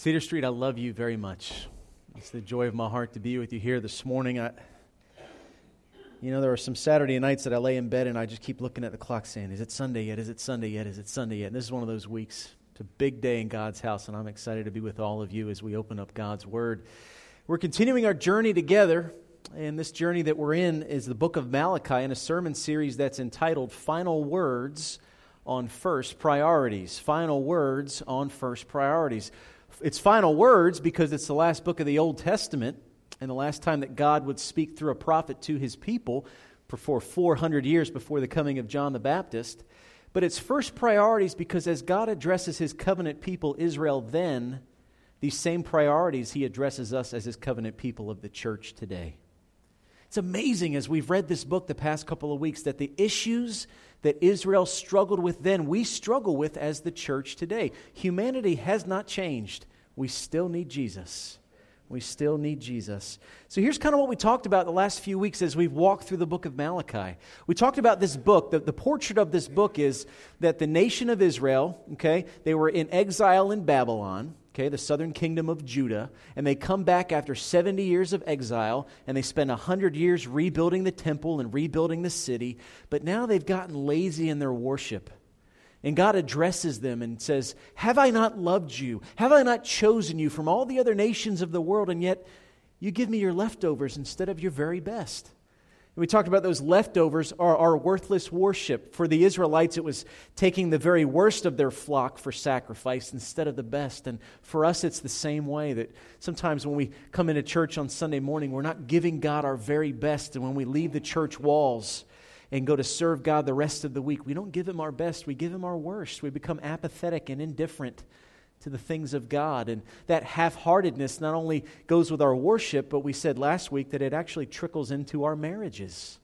Cedar Street, I love you very much. It's the joy of my heart to be with you here this morning. I, you know, there are some Saturday nights that I lay in bed and I just keep looking at the clock saying, Is it Sunday yet? Is it Sunday yet? Is it Sunday yet? And this is one of those weeks. It's a big day in God's house, and I'm excited to be with all of you as we open up God's Word. We're continuing our journey together, and this journey that we're in is the book of Malachi in a sermon series that's entitled Final Words on First Priorities. Final Words on First Priorities its final words because it's the last book of the Old Testament and the last time that God would speak through a prophet to his people for 400 years before the coming of John the Baptist. But its first priorities because as God addresses his covenant people, Israel, then, these same priorities he addresses us as his covenant people of the church today. It's amazing as we've read this book the past couple of weeks that the issues that Israel struggled with then, we struggle with as the church today. Humanity has not changed. We still need Jesus. We still need Jesus. So here's kind of what we talked about the last few weeks as we've walked through the book of Malachi. We talked about this book. The, the portrait of this book is that the nation of Israel, okay, they were in exile in Babylon okay, the southern kingdom of Judah, and they come back after 70 years of exile, and they spend 100 years rebuilding the temple and rebuilding the city, but now they've gotten lazy in their worship. And God addresses them and says, Have I not loved you? Have I not chosen you from all the other nations of the world, and yet you give me your leftovers instead of your very best? we talked about those leftovers are our worthless worship. For the Israelites, it was taking the very worst of their flock for sacrifice instead of the best. And for us, it's the same way that sometimes when we come into church on Sunday morning, we're not giving God our very best. And when we leave the church walls, and go to serve God the rest of the week. We don't give Him our best, we give Him our worst. We become apathetic and indifferent to the things of God. And that half heartedness not only goes with our worship, but we said last week that it actually trickles into our marriages.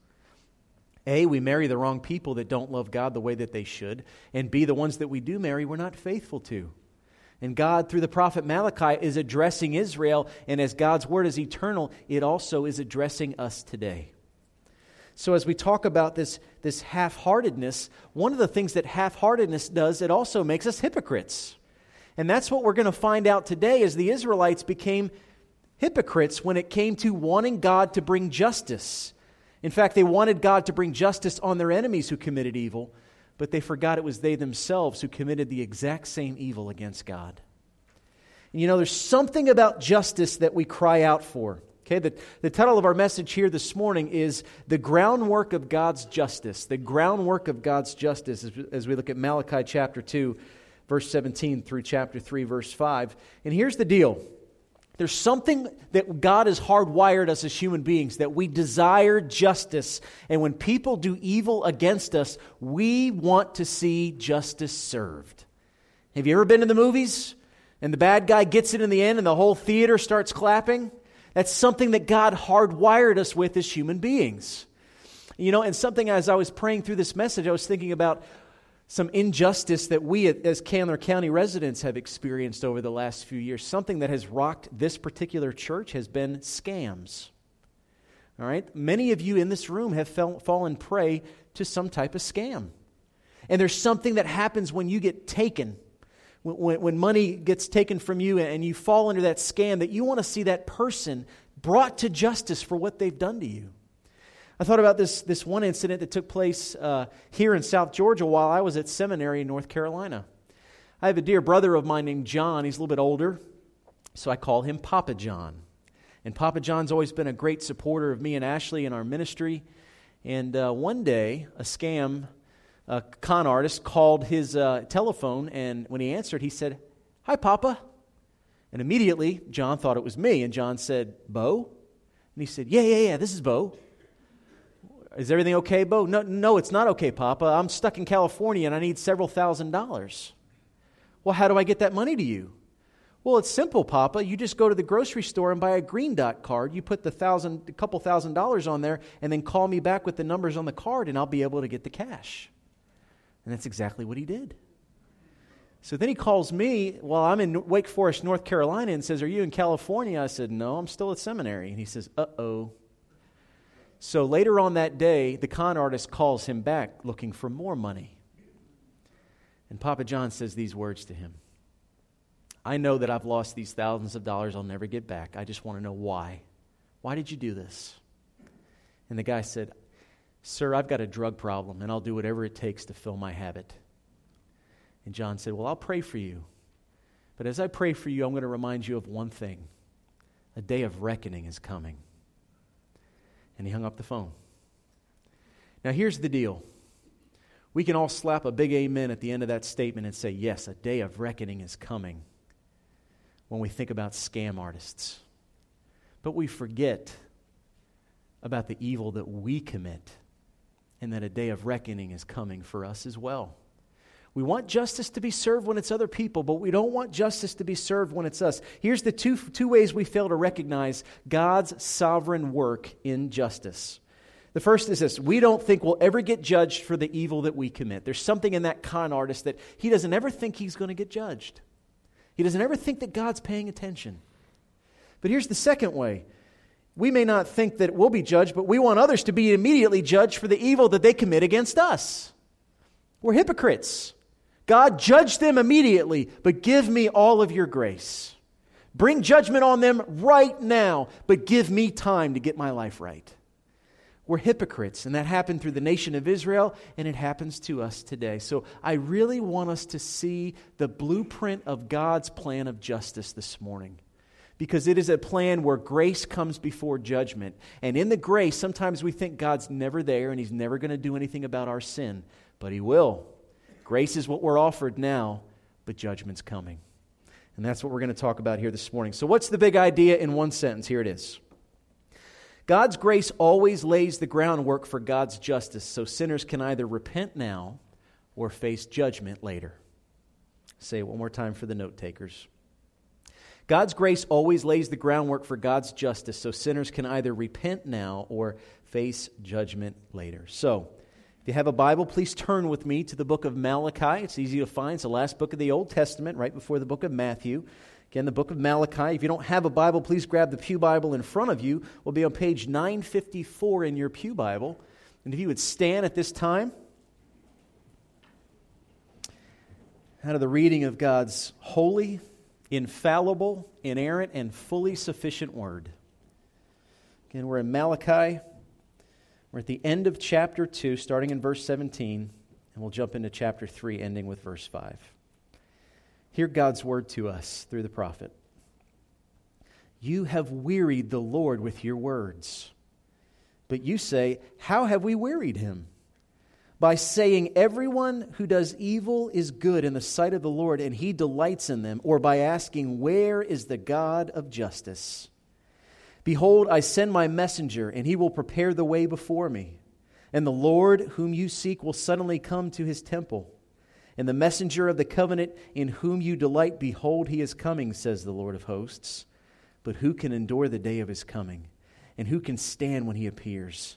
A, we marry the wrong people that don't love God the way that they should. And B, the ones that we do marry, we're not faithful to. And God, through the prophet Malachi, is addressing Israel. And as God's word is eternal, it also is addressing us today. So, as we talk about this, this half heartedness, one of the things that half heartedness does, it also makes us hypocrites. And that's what we're going to find out today as the Israelites became hypocrites when it came to wanting God to bring justice. In fact, they wanted God to bring justice on their enemies who committed evil, but they forgot it was they themselves who committed the exact same evil against God. And you know, there's something about justice that we cry out for. Okay, the, the title of our message here this morning is The Groundwork of God's Justice. The groundwork of God's justice as, as we look at Malachi chapter 2, verse 17 through chapter 3, verse 5. And here's the deal there's something that God has hardwired us as human beings that we desire justice. And when people do evil against us, we want to see justice served. Have you ever been to the movies and the bad guy gets it in the end and the whole theater starts clapping? That's something that God hardwired us with as human beings. You know, and something as I was praying through this message, I was thinking about some injustice that we as Candler County residents have experienced over the last few years. Something that has rocked this particular church has been scams. All right? Many of you in this room have fell, fallen prey to some type of scam. And there's something that happens when you get taken, when, when money gets taken from you and you fall under that scam, that you want to see that person brought to justice for what they've done to you. I thought about this, this one incident that took place uh, here in South Georgia while I was at seminary in North Carolina. I have a dear brother of mine named John. He's a little bit older, so I call him Papa John. And Papa John's always been a great supporter of me and Ashley in our ministry. And uh, one day, a scam a con artist called his uh, telephone, and when he answered, he said, Hi, Papa. And immediately, John thought it was me, and John said, Bo? And he said, Yeah, yeah, yeah, this is Bo. Is everything okay, Bo? No, no, it's not okay, Papa. I'm stuck in California and I need several thousand dollars. Well, how do I get that money to you? Well, it's simple, Papa. You just go to the grocery store and buy a green dot card. You put the thousand, a couple thousand dollars on there, and then call me back with the numbers on the card, and I'll be able to get the cash. And that's exactly what he did. So then he calls me while I'm in Wake Forest, North Carolina, and says, Are you in California? I said, No, I'm still at seminary. And he says, Uh oh. So later on that day, the con artist calls him back looking for more money. And Papa John says these words to him I know that I've lost these thousands of dollars I'll never get back. I just want to know why. Why did you do this? And the guy said, Sir, I've got a drug problem, and I'll do whatever it takes to fill my habit. And John said, Well, I'll pray for you. But as I pray for you, I'm going to remind you of one thing a day of reckoning is coming. And he hung up the phone. Now, here's the deal. We can all slap a big amen at the end of that statement and say, Yes, a day of reckoning is coming when we think about scam artists. But we forget about the evil that we commit and that a day of reckoning is coming for us as well. We want justice to be served when it's other people, but we don't want justice to be served when it's us. Here's the two, two ways we fail to recognize God's sovereign work in justice. The first is this we don't think we'll ever get judged for the evil that we commit. There's something in that con artist that he doesn't ever think he's going to get judged. He doesn't ever think that God's paying attention. But here's the second way. We may not think that we'll be judged, but we want others to be immediately judged for the evil that they commit against us. We're hypocrites. God, judge them immediately, but give me all of your grace. Bring judgment on them right now, but give me time to get my life right. We're hypocrites, and that happened through the nation of Israel, and it happens to us today. So I really want us to see the blueprint of God's plan of justice this morning. Because it is a plan where grace comes before judgment. And in the grace, sometimes we think God's never there and He's never going to do anything about our sin, but He will. Grace is what we're offered now, but judgment's coming. And that's what we're going to talk about here this morning. So, what's the big idea in one sentence? Here it is God's grace always lays the groundwork for God's justice, so sinners can either repent now or face judgment later. Say it one more time for the note takers. God's grace always lays the groundwork for God's justice, so sinners can either repent now or face judgment later. So, if you have a Bible, please turn with me to the book of Malachi. It's easy to find. It's the last book of the Old Testament, right before the book of Matthew. Again, the book of Malachi. If you don't have a Bible, please grab the Pew Bible in front of you. We'll be on page 954 in your Pew Bible. And if you would stand at this time, out of the reading of God's holy, infallible, inerrant, and fully sufficient word. Again, we're in Malachi. We're at the end of chapter 2, starting in verse 17, and we'll jump into chapter 3, ending with verse 5. Hear God's word to us through the prophet. You have wearied the Lord with your words. But you say, How have we wearied him? By saying, Everyone who does evil is good in the sight of the Lord, and he delights in them, or by asking, Where is the God of justice? Behold, I send my messenger, and he will prepare the way before me. And the Lord whom you seek will suddenly come to his temple. And the messenger of the covenant in whom you delight, behold, he is coming, says the Lord of hosts. But who can endure the day of his coming? And who can stand when he appears?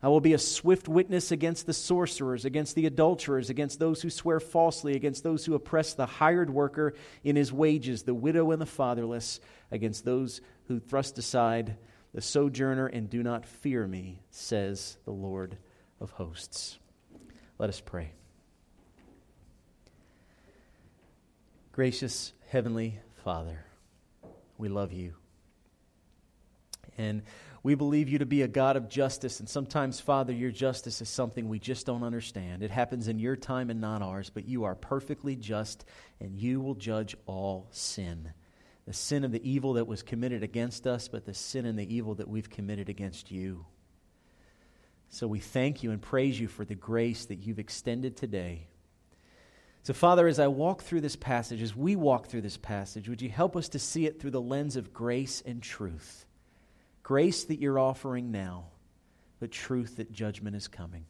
I will be a swift witness against the sorcerers, against the adulterers, against those who swear falsely, against those who oppress the hired worker in his wages, the widow and the fatherless, against those who thrust aside the sojourner and do not fear me, says the Lord of hosts. Let us pray. Gracious Heavenly Father, we love you. And we believe you to be a God of justice. And sometimes, Father, your justice is something we just don't understand. It happens in your time and not ours, but you are perfectly just, and you will judge all sin the sin of the evil that was committed against us, but the sin and the evil that we've committed against you. So we thank you and praise you for the grace that you've extended today. So, Father, as I walk through this passage, as we walk through this passage, would you help us to see it through the lens of grace and truth? Grace that you're offering now, but truth that judgment is coming.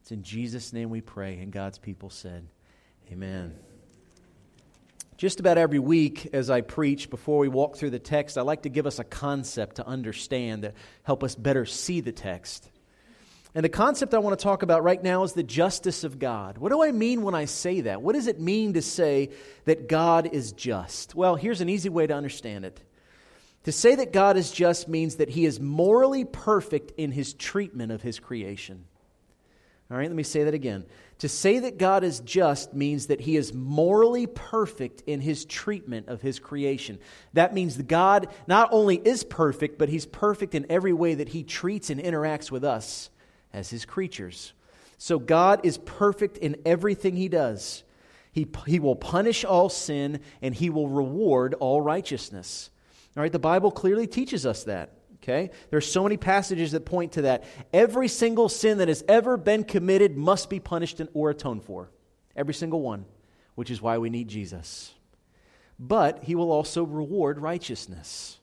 It's in Jesus' name we pray, and God's people said, Amen. Just about every week as I preach, before we walk through the text, I like to give us a concept to understand that help us better see the text. And the concept I want to talk about right now is the justice of God. What do I mean when I say that? What does it mean to say that God is just? Well, here's an easy way to understand it. To say that God is just means that he is morally perfect in his treatment of his creation. All right, let me say that again. To say that God is just means that he is morally perfect in his treatment of his creation. That means God not only is perfect, but he's perfect in every way that he treats and interacts with us as his creatures. So God is perfect in everything he does. He, he will punish all sin and he will reward all righteousness. All right, the Bible clearly teaches us that. Okay? There's so many passages that point to that. Every single sin that has ever been committed must be punished or atoned for. Every single one, which is why we need Jesus. But he will also reward righteousness.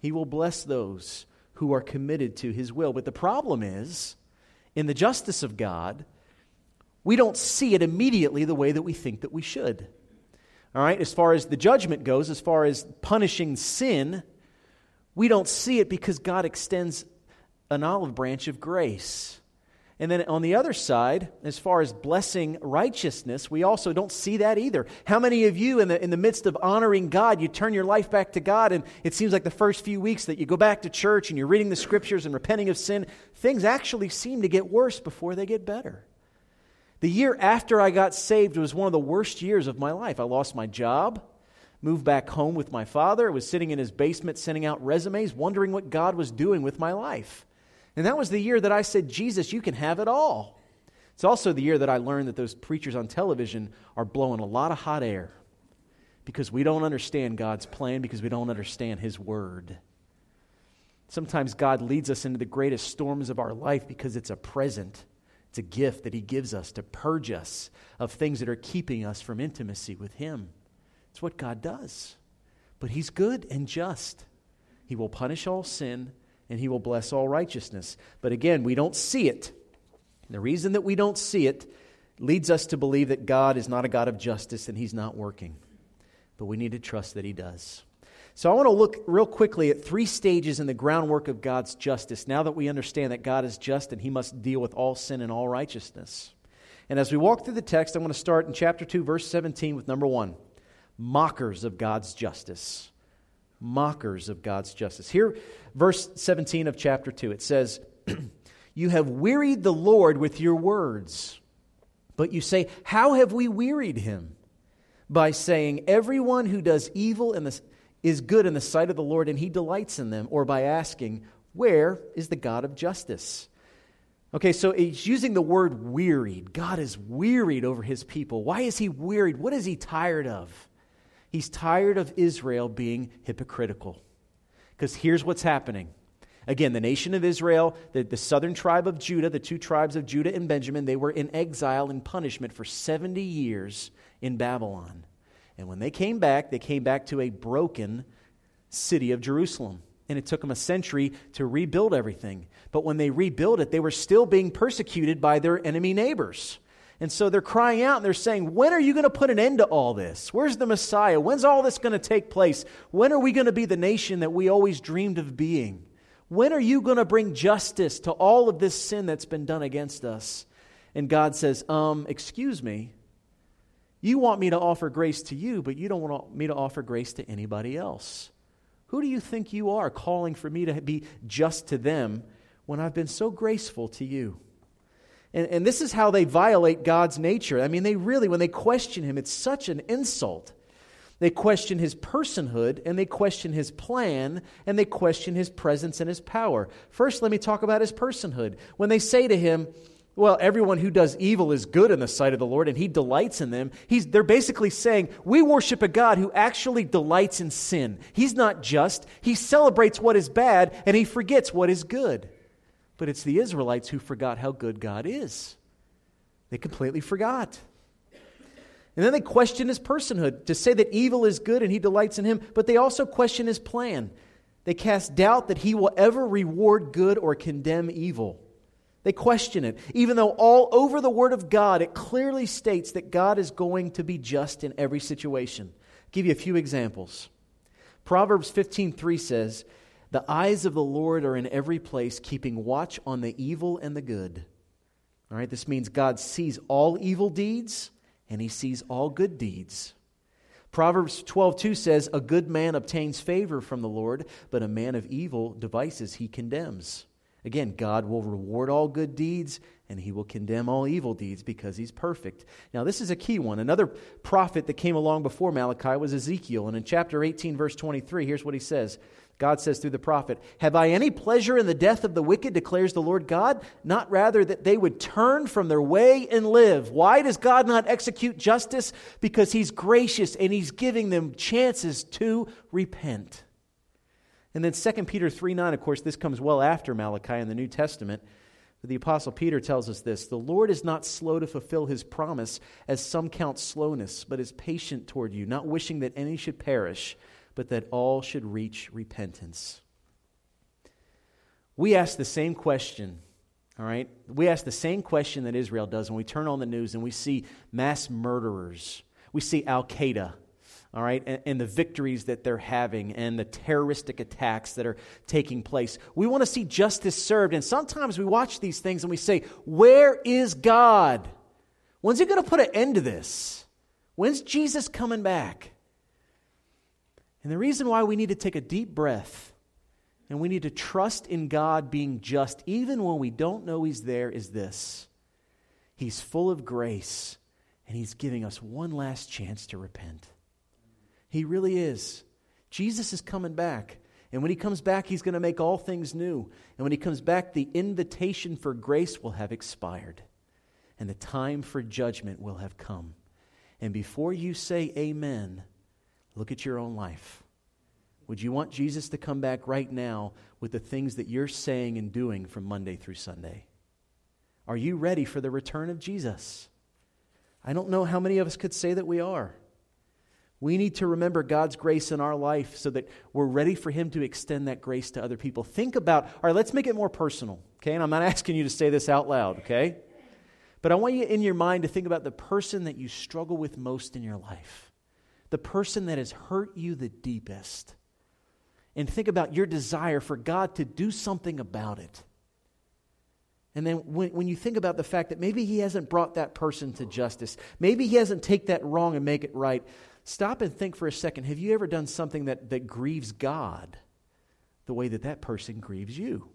He will bless those who are committed to his will. But the problem is, in the justice of God, we don't see it immediately the way that we think that we should. All right, as far as the judgment goes, as far as punishing sin, we don't see it because God extends an olive branch of grace. And then on the other side, as far as blessing righteousness, we also don't see that either. How many of you, in the, in the midst of honoring God, you turn your life back to God, and it seems like the first few weeks that you go back to church and you're reading the scriptures and repenting of sin, things actually seem to get worse before they get better. The year after I got saved was one of the worst years of my life. I lost my job moved back home with my father, I was sitting in his basement sending out resumes, wondering what God was doing with my life. And that was the year that I said, Jesus, you can have it all. It's also the year that I learned that those preachers on television are blowing a lot of hot air because we don't understand God's plan, because we don't understand His Word. Sometimes God leads us into the greatest storms of our life because it's a present. It's a gift that He gives us to purge us of things that are keeping us from intimacy with Him. It's what God does. But He's good and just. He will punish all sin and He will bless all righteousness. But again, we don't see it. The reason that we don't see it leads us to believe that God is not a God of justice and He's not working. But we need to trust that He does. So I want to look real quickly at three stages in the groundwork of God's justice now that we understand that God is just and He must deal with all sin and all righteousness. And as we walk through the text, I want to start in chapter 2, verse 17 with number 1 mockers of God's justice. Mockers of God's justice. Here, verse 17 of chapter 2, it says, You have wearied the Lord with your words. But you say, How have we wearied him? By saying, Everyone who does evil in the, is good in the sight of the Lord, and he delights in them. Or by asking, Where is the God of justice? Okay, so he's using the word wearied. God is wearied over his people. Why is he wearied? What is he tired of? He's tired of Israel being hypocritical. Because here's what's happening. Again, the nation of Israel, the, the southern tribe of Judah, the two tribes of Judah and Benjamin, they were in exile and punishment for 70 years in Babylon. And when they came back, they came back to a broken city of Jerusalem. And it took them a century to rebuild everything. But when they rebuilt it, they were still being persecuted by their enemy neighbors. And so they're crying out and they're saying, When are you going to put an end to all this? Where's the Messiah? When's all this going to take place? When are we going to be the nation that we always dreamed of being? When are you going to bring justice to all of this sin that's been done against us? And God says, Um, excuse me. You want me to offer grace to you, but you don't want me to offer grace to anybody else. Who do you think you are calling for me to be just to them when I've been so graceful to you? And, and this is how they violate God's nature. I mean, they really, when they question him, it's such an insult. They question his personhood, and they question his plan, and they question his presence and his power. First, let me talk about his personhood. When they say to him, well, everyone who does evil is good in the sight of the Lord, and he delights in them. He's, they're basically saying, We worship a God who actually delights in sin. He's not just, he celebrates what is bad, and he forgets what is good. But it's the Israelites who forgot how good God is. They completely forgot. And then they question his personhood to say that evil is good and he delights in him, but they also question his plan. They cast doubt that he will ever reward good or condemn evil. They question it, even though all over the Word of God it clearly states that God is going to be just in every situation. I'll give you a few examples. Proverbs 15:3 says, "The eyes of the Lord are in every place, keeping watch on the evil and the good." All right, this means God sees all evil deeds and he sees all good deeds. Proverbs 12:2 says, "A good man obtains favor from the Lord, but a man of evil devices he condemns." Again, God will reward all good deeds and he will condemn all evil deeds because he's perfect. Now, this is a key one. Another prophet that came along before Malachi was Ezekiel. And in chapter 18, verse 23, here's what he says God says through the prophet, Have I any pleasure in the death of the wicked, declares the Lord God? Not rather that they would turn from their way and live. Why does God not execute justice? Because he's gracious and he's giving them chances to repent. And then 2 Peter 3 9, of course, this comes well after Malachi in the New Testament. But the Apostle Peter tells us this The Lord is not slow to fulfill his promise, as some count slowness, but is patient toward you, not wishing that any should perish, but that all should reach repentance. We ask the same question, all right? We ask the same question that Israel does when we turn on the news and we see mass murderers. We see Al Qaeda all right, and, and, the victories that they're having and the terroristic attacks that are taking place. We want to see justice served. And sometimes we watch these things and we say, Where is God? When's He going to put an end to this? When's Jesus coming back? And the reason why we need to take a deep breath and we need to trust in God being just, even when we don't know He's there, is this He's full of grace and He's giving us one last chance to repent. He really is. Jesus is coming back. And when he comes back, he's going to make all things new. And when he comes back, the invitation for grace will have expired. And the time for judgment will have come. And before you say amen, look at your own life. Would you want Jesus to come back right now with the things that you're saying and doing from Monday through Sunday? Are you ready for the return of Jesus? I don't know how many of us could say that we are. We need to remember God's grace in our life so that we're ready for Him to extend that grace to other people. Think about, all right, let's make it more personal, okay? And I'm not asking you to say this out loud, okay? But I want you in your mind to think about the person that you struggle with most in your life, the person that has hurt you the deepest. And think about your desire for God to do something about it. And then when, when you think about the fact that maybe he hasn't brought that person to justice, maybe he hasn't take that wrong and make it right, Stop and think for a second. Have you ever done something that, that grieves God the way that that person grieves you?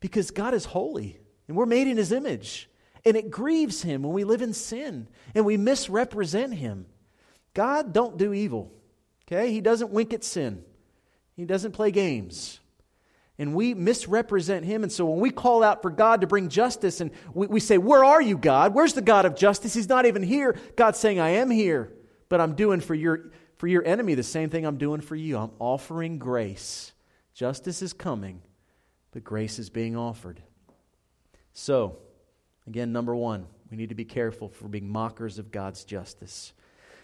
Because God is holy and we're made in his image. And it grieves him when we live in sin and we misrepresent him. God don't do evil. Okay? He doesn't wink at sin. He doesn't play games. And we misrepresent him. And so when we call out for God to bring justice and we, we say, Where are you, God? Where's the God of justice? He's not even here. God's saying, I am here but I'm doing for your, for your enemy the same thing I'm doing for you. I'm offering grace. Justice is coming, but grace is being offered. So, again, number one, we need to be careful for being mockers of God's justice.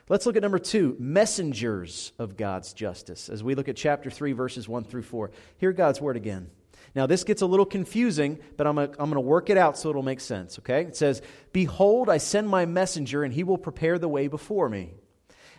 Let's look at number two, messengers of God's justice. As we look at chapter 3, verses 1 through 4, hear God's word again. Now, this gets a little confusing, but I'm going to work it out so it'll make sense, okay? It says, Behold, I send my messenger, and he will prepare the way before me.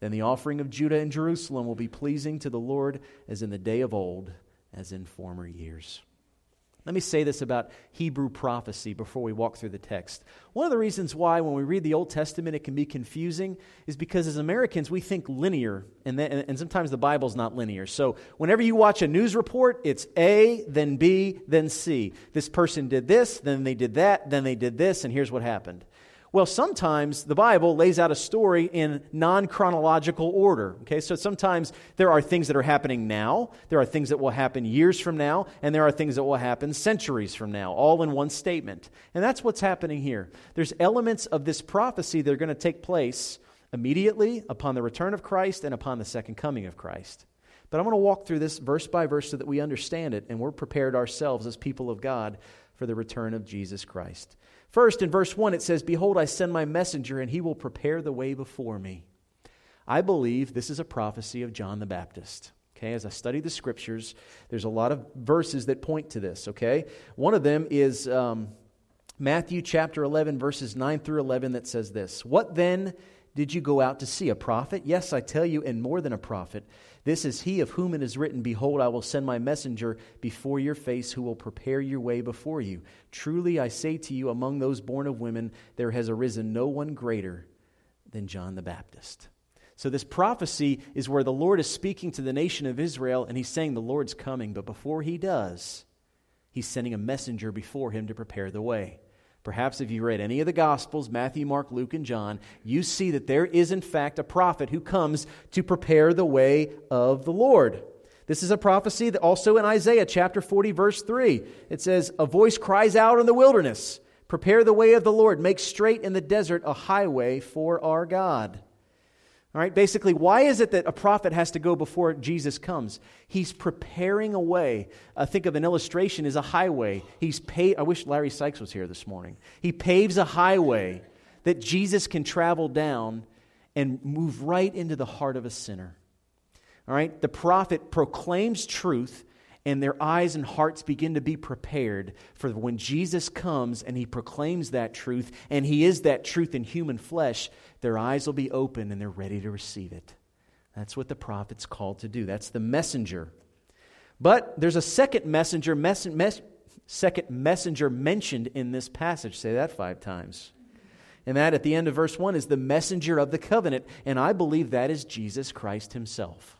Then the offering of Judah and Jerusalem will be pleasing to the Lord as in the day of old, as in former years. Let me say this about Hebrew prophecy before we walk through the text. One of the reasons why, when we read the Old Testament, it can be confusing is because as Americans, we think linear, and, then, and sometimes the Bible's not linear. So whenever you watch a news report, it's A, then B, then C. This person did this, then they did that, then they did this, and here's what happened. Well, sometimes the Bible lays out a story in non chronological order. Okay, so sometimes there are things that are happening now, there are things that will happen years from now, and there are things that will happen centuries from now, all in one statement. And that's what's happening here. There's elements of this prophecy that are going to take place immediately, upon the return of Christ, and upon the second coming of Christ. But I'm going to walk through this verse by verse so that we understand it and we're prepared ourselves as people of God for the return of Jesus Christ. First, in verse 1, it says, Behold, I send my messenger, and he will prepare the way before me. I believe this is a prophecy of John the Baptist. Okay, as I study the scriptures, there's a lot of verses that point to this. Okay, one of them is um, Matthew chapter 11, verses 9 through 11, that says this What then did you go out to see? A prophet? Yes, I tell you, and more than a prophet. This is he of whom it is written, Behold, I will send my messenger before your face who will prepare your way before you. Truly I say to you, among those born of women, there has arisen no one greater than John the Baptist. So, this prophecy is where the Lord is speaking to the nation of Israel, and he's saying the Lord's coming. But before he does, he's sending a messenger before him to prepare the way. Perhaps if you read any of the Gospels, Matthew, Mark, Luke, and John, you see that there is, in fact, a prophet who comes to prepare the way of the Lord. This is a prophecy that also in Isaiah chapter 40, verse 3. It says, A voice cries out in the wilderness, Prepare the way of the Lord, make straight in the desert a highway for our God. All right, basically, why is it that a prophet has to go before Jesus comes? He's preparing a way. Uh, think of an illustration as a highway. He's I wish Larry Sykes was here this morning. He paves a highway that Jesus can travel down and move right into the heart of a sinner. All right, the prophet proclaims truth and their eyes and hearts begin to be prepared for when Jesus comes and he proclaims that truth, and he is that truth in human flesh, their eyes will be open and they're ready to receive it. That's what the prophet's called to do. That's the messenger. But there's a second messenger, mes- mes- second messenger mentioned in this passage. Say that five times. And that at the end of verse 1 is the messenger of the covenant. And I believe that is Jesus Christ himself.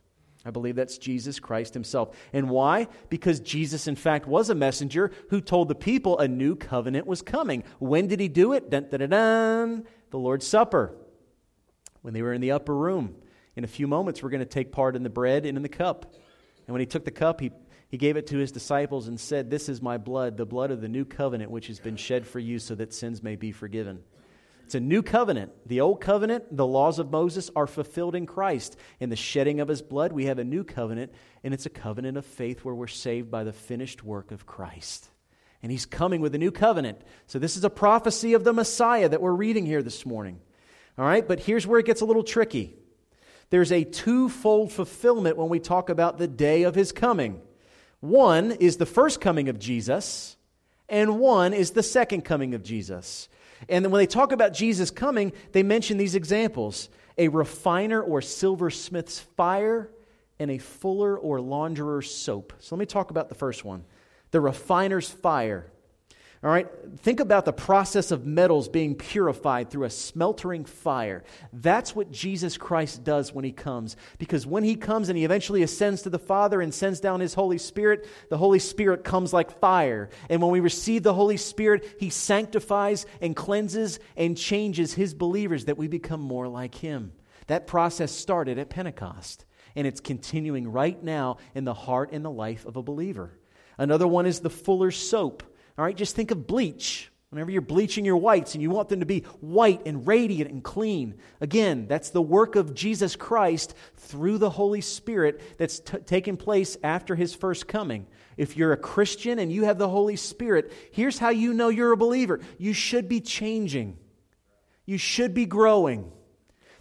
I believe that's Jesus Christ himself. And why? Because Jesus, in fact, was a messenger who told the people a new covenant was coming. When did he do it? Dun, dun, dun. The Lord's Supper, when they were in the upper room. In a few moments, we're going to take part in the bread and in the cup. And when he took the cup, he, he gave it to his disciples and said, This is my blood, the blood of the new covenant, which has been shed for you so that sins may be forgiven. It's a new covenant. The old covenant, the laws of Moses, are fulfilled in Christ. In the shedding of his blood, we have a new covenant, and it's a covenant of faith where we're saved by the finished work of Christ. And he's coming with a new covenant. So, this is a prophecy of the Messiah that we're reading here this morning. All right, but here's where it gets a little tricky. There's a twofold fulfillment when we talk about the day of his coming. One is the first coming of Jesus, and one is the second coming of Jesus. And then when they talk about Jesus coming, they mention these examples a refiner or silversmith's fire, and a fuller or launderer's soap. So let me talk about the first one the refiner's fire. All right, think about the process of metals being purified through a smeltering fire. That's what Jesus Christ does when he comes. Because when he comes and he eventually ascends to the Father and sends down his Holy Spirit, the Holy Spirit comes like fire. And when we receive the Holy Spirit, he sanctifies and cleanses and changes his believers that we become more like him. That process started at Pentecost, and it's continuing right now in the heart and the life of a believer. Another one is the fuller soap. All right, just think of bleach. Whenever you're bleaching your whites and you want them to be white and radiant and clean, again, that's the work of Jesus Christ through the Holy Spirit that's t- taken place after his first coming. If you're a Christian and you have the Holy Spirit, here's how you know you're a believer you should be changing, you should be growing.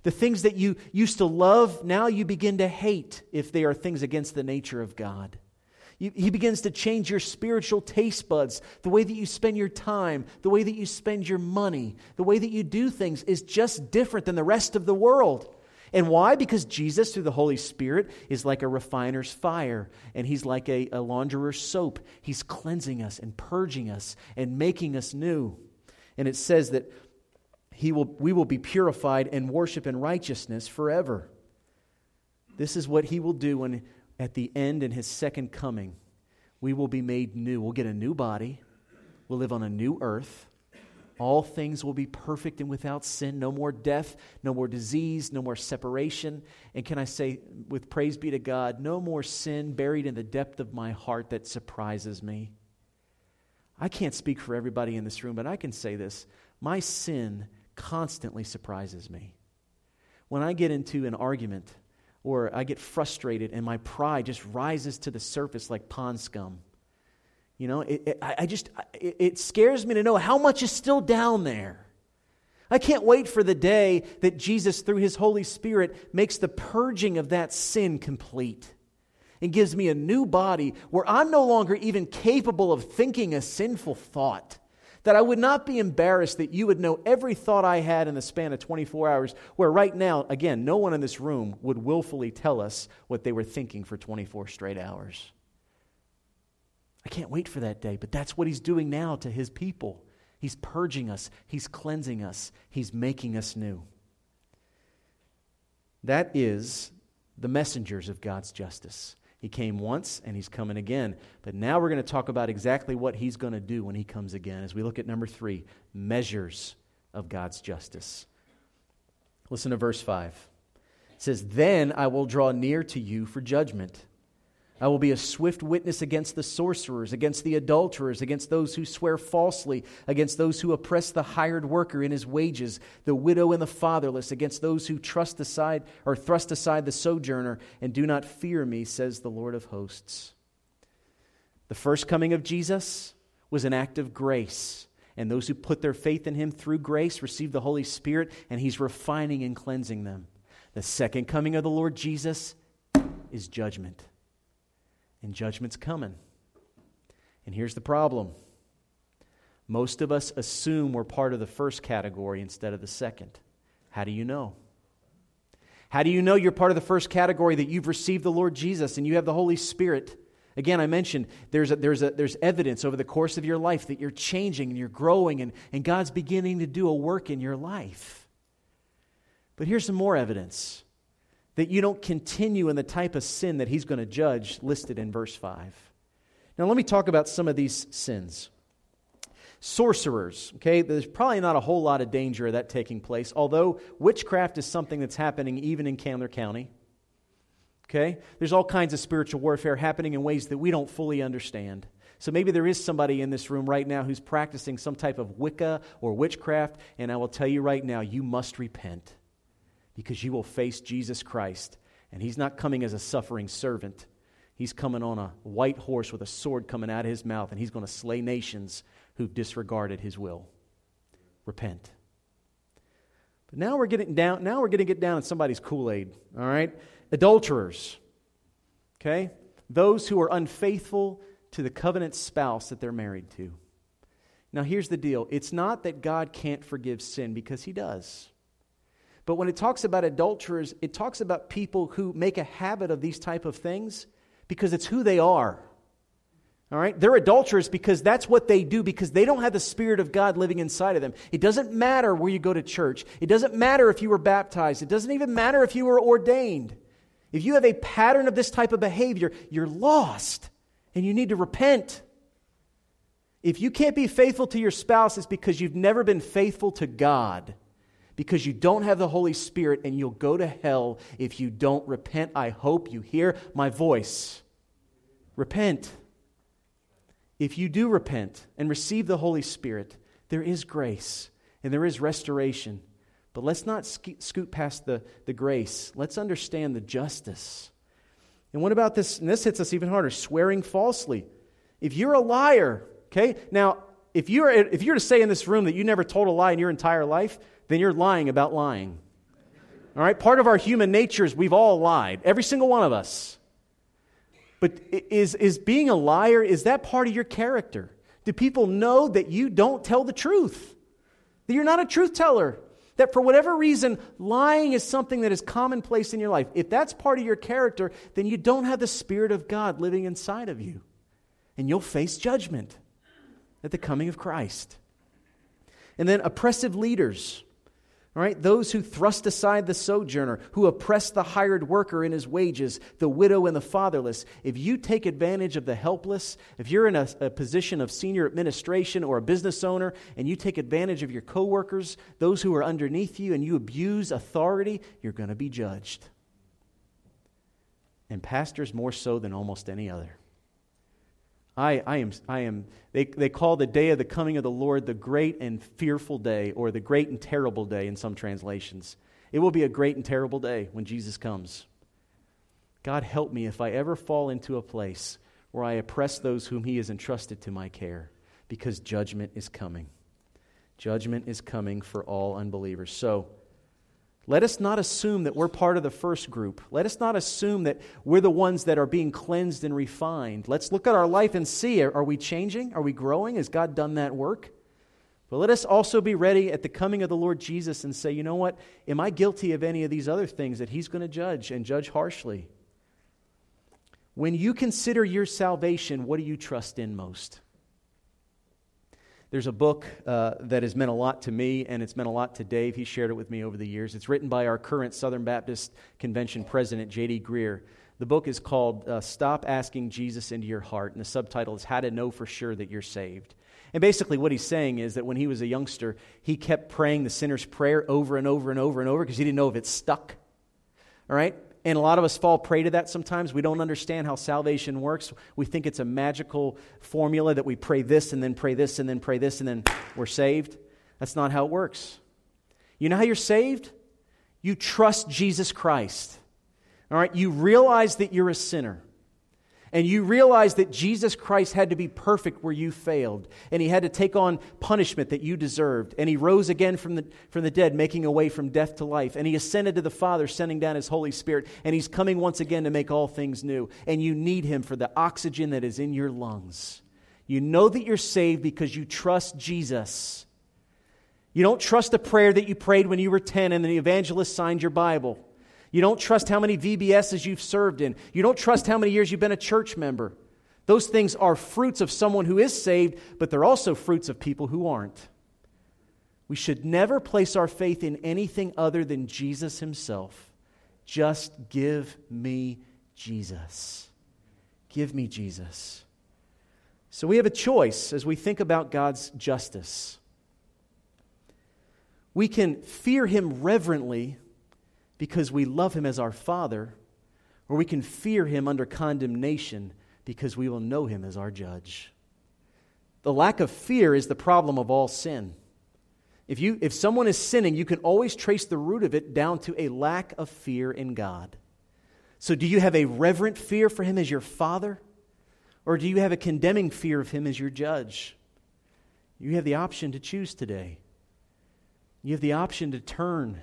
The things that you used to love, now you begin to hate if they are things against the nature of God. He begins to change your spiritual taste buds. The way that you spend your time, the way that you spend your money, the way that you do things is just different than the rest of the world. And why? Because Jesus, through the Holy Spirit, is like a refiner's fire, and He's like a, a launderer's soap. He's cleansing us and purging us and making us new. And it says that he will, we will be purified and worship in righteousness forever. This is what He will do when at the end in his second coming, we will be made new. We'll get a new body. We'll live on a new earth. All things will be perfect and without sin. No more death, no more disease, no more separation. And can I say, with praise be to God, no more sin buried in the depth of my heart that surprises me. I can't speak for everybody in this room, but I can say this. My sin constantly surprises me. when I get into an argument or I get frustrated and my pride just rises to the surface like pond scum. You know, it, it, I just, it, it scares me to know how much is still down there. I can't wait for the day that Jesus, through his Holy Spirit, makes the purging of that sin complete and gives me a new body where I'm no longer even capable of thinking a sinful thought that I would not be embarrassed that you would know every thought I had in the span of 24 hours, where right now, again, no one in this room would willfully tell us what they were thinking for 24 straight hours. I can't wait for that day, but that's what he's doing now to his people. He's purging us, he's cleansing us, he's making us new. That is the messengers of God's justice. He came once and he's coming again. But now we're going to talk about exactly what he's going to do when he comes again as we look at number three measures of God's justice. Listen to verse 5. It says, Then I will draw near to you for judgment. I will be a swift witness against the sorcerers, against the adulterers, against those who swear falsely, against those who oppress the hired worker in his wages, the widow and the fatherless, against those who trust aside or thrust aside the sojourner and do not fear me, says the Lord of hosts. The first coming of Jesus was an act of grace. And those who put their faith in him through grace receive the Holy Spirit, and he's refining and cleansing them. The second coming of the Lord Jesus is judgment and judgment's coming. And here's the problem most of us assume we're part of the first category instead of the second. How do you know? How do you know you're part of the first category that you've received the Lord Jesus and you have the Holy Spirit? Again, I mentioned there's, a, there's, a, there's evidence over the course of your life that you're changing and you're growing and, and God's beginning to do a work in your life. But here's some more evidence that you don't continue in the type of sin that he's going to judge listed in verse 5. Now, let me talk about some of these sins. Sorcerers, okay, there's probably not a whole lot of danger of that taking place, although witchcraft is something that's happening even in Candler County. Okay? There's all kinds of spiritual warfare happening in ways that we don't fully understand. So maybe there is somebody in this room right now who's practicing some type of Wicca or witchcraft, and I will tell you right now, you must repent because you will face Jesus Christ. And he's not coming as a suffering servant. He's coming on a white horse with a sword coming out of his mouth, and he's going to slay nations who've disregarded his will. Repent. But now we're getting down, now we're going to get down in somebody's Kool-Aid, all right? Adulterers. Okay? Those who are unfaithful to the covenant spouse that they're married to. Now here's the deal. It's not that God can't forgive sin because he does. But when it talks about adulterers, it talks about people who make a habit of these type of things because it's who they are. All right? They're adulterers because that's what they do because they don't have the Spirit of God living inside of them. It doesn't matter where you go to church. It doesn't matter if you were baptized. It doesn't even matter if you were ordained. If you have a pattern of this type of behavior, you're lost and you need to repent. If you can't be faithful to your spouse, it's because you've never been faithful to God because you don't have the Holy Spirit and you'll go to hell if you don't repent. I hope you hear my voice. Repent. If you do repent and receive the Holy Spirit, there is grace and there is restoration. But let's not scoot past the, the grace. Let's understand the justice. And what about this? And this hits us even harder swearing falsely. If you're a liar, okay, now if you're, if you're to say in this room that you never told a lie in your entire life, then you're lying about lying. All right? Part of our human nature is we've all lied, every single one of us. But is, is being a liar, is that part of your character? Do people know that you don't tell the truth? That you're not a truth teller? That for whatever reason, lying is something that is commonplace in your life. If that's part of your character, then you don't have the Spirit of God living inside of you. And you'll face judgment at the coming of Christ. And then oppressive leaders. Right, those who thrust aside the sojourner, who oppress the hired worker in his wages, the widow and the fatherless. If you take advantage of the helpless, if you're in a, a, position of senior administration or a business owner and you take advantage of your coworkers, those who are underneath you, and you abuse authority, you're going to be judged. And pastors more so than almost any other. I, I am, I am they, they call the day of the coming of the Lord the great and fearful day, or the great and terrible day in some translations. It will be a great and terrible day when Jesus comes. God, help me if I ever fall into a place where I oppress those whom He has entrusted to my care, because judgment is coming. Judgment is coming for all unbelievers. So, let us not assume that we're part of the first group. Let us not assume that we're the ones that are being cleansed and refined. Let's look at our life and see are we changing? Are we growing? Has God done that work? But let us also be ready at the coming of the Lord Jesus and say, you know what? Am I guilty of any of these other things that He's going to judge and judge harshly? When you consider your salvation, what do you trust in most? There's a book uh, that has meant a lot to me, and it's meant a lot to Dave. He shared it with me over the years. It's written by our current Southern Baptist Convention president, J.D. Greear. The book is called uh, Stop Asking Jesus into Your Heart, and the subtitle is How to Know for Sure That You're Saved. And basically, what he's saying is that when he was a youngster, he kept praying the sinner's prayer over and over and over and over because he didn't know if it stuck. All right? And a lot of us fall prey to that sometimes. We don't understand how salvation works. We think it's a magical formula that we pray this and then pray this and then pray this and then we're saved. That's not how it works. You know how you're saved? You trust Jesus Christ. All right? You realize that you're a sinner and you realize that Jesus Christ had to be perfect where you failed, and he had to take on punishment that you deserved, and he rose again from the, from the dead, making a way from death to life, and he ascended to the Father, sending down his Holy Spirit, and he's coming once again to make all things new, and you need him for the oxygen that is in your lungs. You know that you're saved because you trust Jesus. You don't trust the prayer that you prayed when you were 10 and the evangelist signed your Bible. You don't trust how many VBSs you've served in. You don't trust how many years you've been a church member. Those things are fruits of someone who is saved, but they're also fruits of people who aren't. We should never place our faith in anything other than Jesus himself. Just give me Jesus. Give me Jesus. So we have a choice as we think about God's justice. We can fear him reverently because we love him as our Father, or we can fear him under condemnation because we will know him as our judge. The lack of fear is the problem of all sin. If, you, if someone is sinning, you can always trace the root of it down to a lack of fear in God. So, do you have a reverent fear for him as your father? Or do you have a condemning fear of him as your judge? You have the option to choose today. You have the option to turn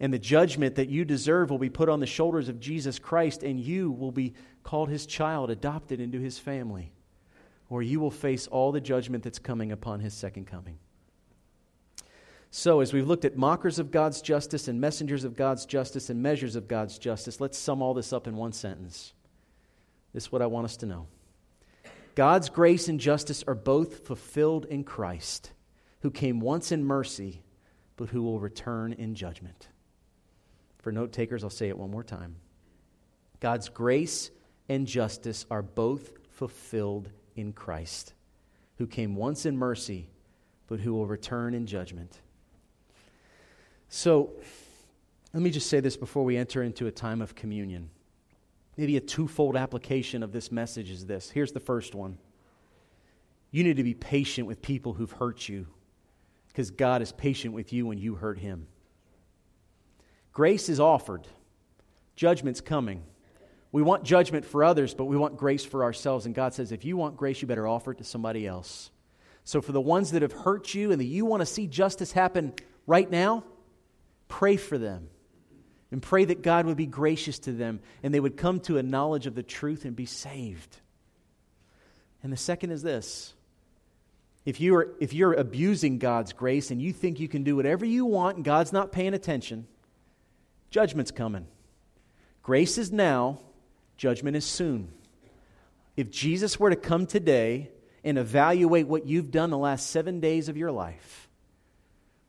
and the judgment that you deserve will be put on the shoulders of Jesus Christ, and you will be called his child, adopted into his family. Or you will face all the judgment that's coming upon his second coming. So, as we've looked at mockers of God's justice and messengers of God's justice and measures of God's justice, let's sum all this up in one sentence. This is what I want us to know God's grace and justice are both fulfilled in Christ, who came once in mercy, but who will return in judgment. For note takers, I'll say it one more time. God's grace and justice are both fulfilled in Christ, who came once in mercy, but who will return in judgment. So, let me just say this before we enter into a time of communion. Maybe a twofold application of this message is this. Here's the first one you need to be patient with people who've hurt you because God is patient with you when you hurt him. Grace is offered, judgment's coming. We want judgment for others, but we want grace for ourselves. And God says, if you want grace, you better offer it to somebody else. So, for the ones that have hurt you and that you want to see justice happen right now, pray for them. And pray that God would be gracious to them and they would come to a knowledge of the truth and be saved. And the second is this if you're, if you're abusing God's grace and you think you can do whatever you want and God's not paying attention, Judgment's coming. Grace is now, judgment is soon. If Jesus were to come today and evaluate what you've done the last seven days of your life,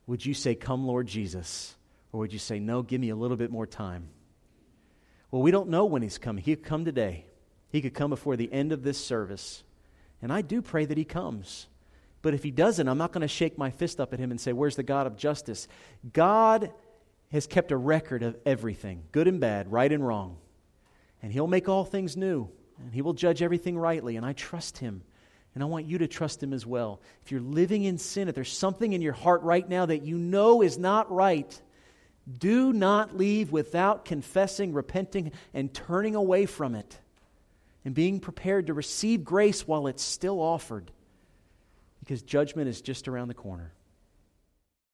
would you say, Come, Lord Jesus? Or would you say, No, give me a little bit more time? Well, we don't know when he's coming. He could come today, he could come before the end of this service. And I do pray that he comes. But if he doesn't, I'm not going to shake my fist up at him and say, Where's the God of justice? God has kept a record of everything, good and bad, right and wrong. And He'll make all things new, and He will judge everything rightly. And I trust Him. And I want you to trust Him as well. If you're living in sin, if there's something in your heart right now that you know is not right, Do not leave without confessing, repenting, and turning away from it, and being prepared to receive grace while it's still offered, because judgment is just around the corner.